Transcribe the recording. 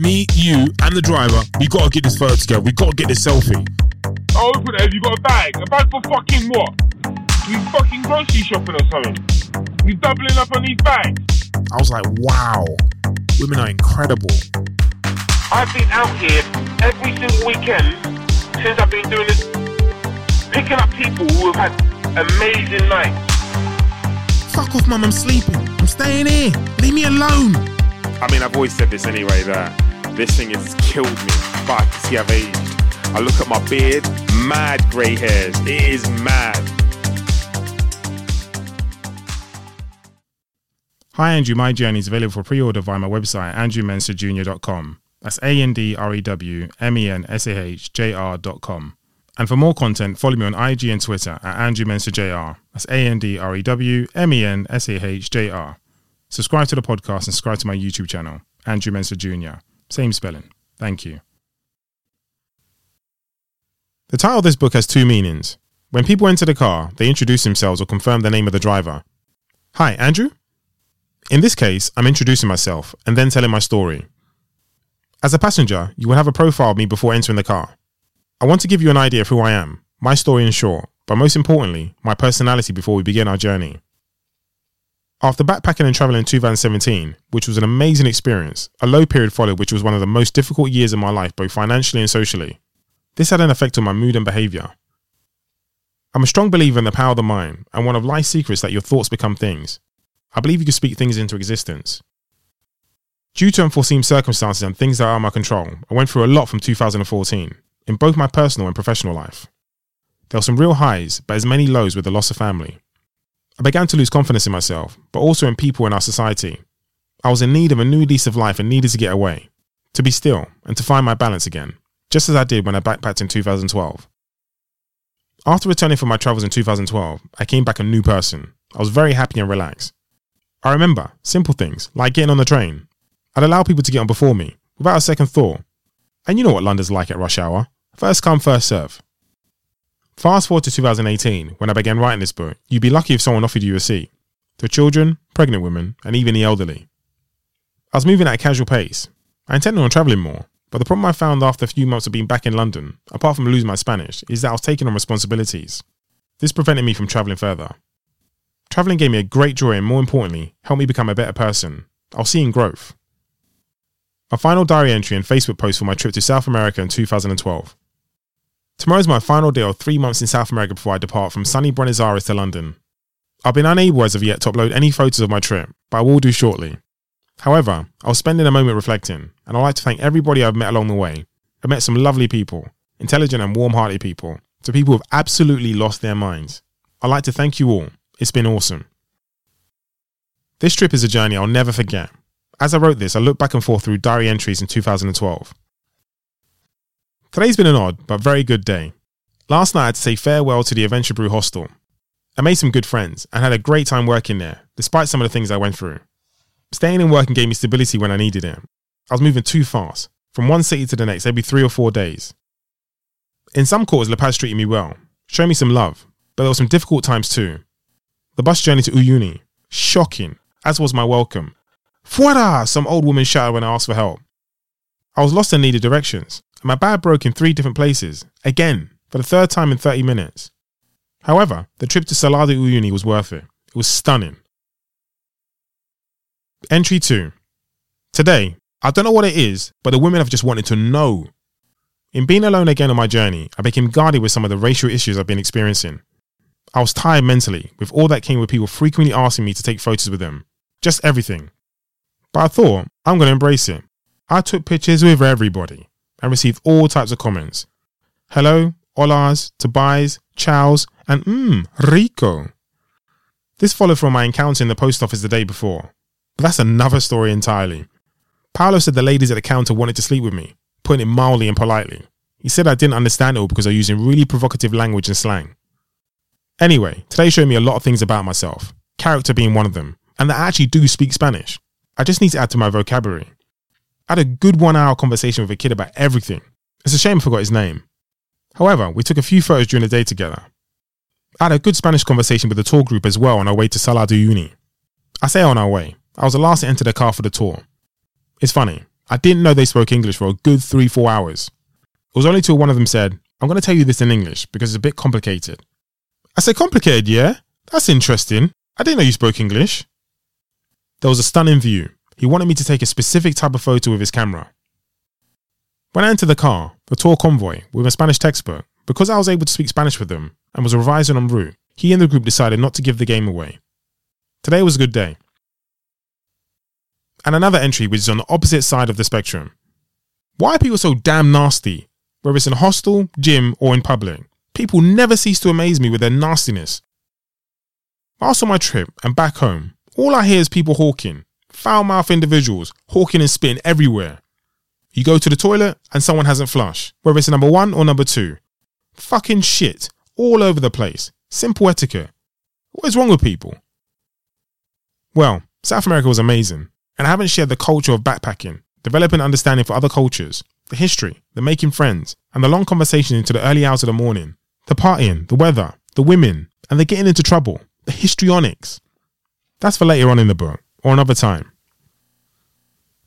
me, you, and the driver, we gotta get this photo together. We gotta get this selfie. Oh, open it. You got a bag. A bag for fucking what? We fucking grocery shopping or something. We doubling up on these bags. I was like, wow, women are incredible. I've been out here every single weekend since I've been doing this, picking up people who have had amazing nights. Fuck off, mum, I'm sleeping. I'm staying here. Leave me alone. I mean, I've always said this anyway that this thing has killed me, can see I've aged. I look at my beard, mad grey hairs. It is mad. Hi Andrew, my journey is available for pre-order via my website, andrewmensahjr.com. That's A-N-D-R-E-W-M-E-N-S-A-H-J-R.com. And for more content, follow me on IG and Twitter at Andrew Mensah That's A-N-D-R-E-W-M-E-N-S-A-H-J-R. Subscribe to the podcast and subscribe to my YouTube channel, Andrew Mensah Jr. Same spelling. Thank you. The title of this book has two meanings. When people enter the car, they introduce themselves or confirm the name of the driver. Hi, Andrew? In this case, I'm introducing myself and then telling my story. As a passenger, you will have a profile of me before entering the car. I want to give you an idea of who I am, my story in short, but most importantly, my personality before we begin our journey. After backpacking and traveling in 2017, which was an amazing experience, a low period followed, which was one of the most difficult years of my life, both financially and socially. This had an effect on my mood and behavior. I'm a strong believer in the power of the mind, and one of life's secrets that your thoughts become things. I believe you can speak things into existence. Due to unforeseen circumstances and things that are out of my control, I went through a lot from 2014, in both my personal and professional life. There were some real highs, but as many lows with the loss of family. I began to lose confidence in myself, but also in people in our society. I was in need of a new lease of life and needed to get away, to be still, and to find my balance again just as I did when I backpacked in 2012. After returning from my travels in 2012, I came back a new person. I was very happy and relaxed. I remember simple things like getting on the train. I'd allow people to get on before me without a second thought. And you know what London's like at rush hour first come, first serve. Fast forward to 2018, when I began writing this book, you'd be lucky if someone offered you a seat. To children, pregnant women, and even the elderly. I was moving at a casual pace. I intended on travelling more, but the problem I found after a few months of being back in London, apart from losing my Spanish, is that I was taking on responsibilities. This prevented me from travelling further. Travelling gave me a great joy and, more importantly, helped me become a better person. I was seeing growth. My final diary entry and Facebook post for my trip to South America in 2012. Tomorrow is my final of three months in South America before I depart from sunny Buenos Aires to London. I've been unable as of yet to upload any photos of my trip, but I will do shortly. However, I was spending a moment reflecting, and I'd like to thank everybody I've met along the way. I've met some lovely people, intelligent and warm hearted people, to people who've absolutely lost their minds. I'd like to thank you all. It's been awesome. This trip is a journey I'll never forget. As I wrote this, I looked back and forth through diary entries in 2012. Today's been an odd but very good day. Last night I had to say farewell to the Adventure Brew hostel. I made some good friends and had a great time working there, despite some of the things I went through. Staying in working gave me stability when I needed it. I was moving too fast, from one city to the next every three or four days. In some quarters, La Paz treated me well, showed me some love, but there were some difficult times too. The bus journey to Uyuni, shocking, as was my welcome. Fuera! Some old woman shouted when I asked for help. I was lost and needed directions, and my bag broke in three different places, again, for the third time in 30 minutes. However, the trip to Salar de Uyuni was worth it. It was stunning. Entry 2. Today, I don't know what it is, but the women have just wanted to know. In being alone again on my journey, I became guarded with some of the racial issues I've been experiencing. I was tired mentally, with all that came with people frequently asking me to take photos with them. Just everything. But I thought, I'm going to embrace it. I took pictures with everybody and receive all types of comments. Hello, holas, Tobias, chows, and mmm, rico. This followed from my encounter in the post office the day before. But that's another story entirely. Paolo said the ladies at the counter wanted to sleep with me, putting it mildly and politely. He said I didn't understand it all because I was using really provocative language and slang. Anyway, today showed me a lot of things about myself, character being one of them, and that I actually do speak Spanish. I just need to add to my vocabulary. I had a good one hour conversation with a kid about everything. It's a shame I forgot his name. However, we took a few photos during the day together. I had a good Spanish conversation with the tour group as well on our way to Salar de Uyuni. I say on our way, I was the last to enter the car for the tour. It's funny, I didn't know they spoke English for a good three, four hours. It was only till one of them said, I'm going to tell you this in English because it's a bit complicated. I said, complicated, yeah? That's interesting. I didn't know you spoke English. There was a stunning view. He wanted me to take a specific type of photo with his camera. When I entered the car, the tour convoy, with a Spanish textbook, because I was able to speak Spanish with them and was revising en route, he and the group decided not to give the game away. Today was a good day. And another entry which is on the opposite side of the spectrum. Why are people so damn nasty, whether it's in a hostel, gym, or in public? People never cease to amaze me with their nastiness. Whilst on my trip and back home, all I hear is people hawking, foul mouthed individuals hawking and spitting everywhere. You go to the toilet and someone hasn't flushed, whether it's number one or number two. Fucking shit, all over the place. Simple etiquette. What is wrong with people? Well, South America was amazing, and I haven't shared the culture of backpacking, developing understanding for other cultures, the history, the making friends, and the long conversation into the early hours of the morning, the partying, the weather, the women, and the getting into trouble, the histrionics. That's for later on in the book, or another time.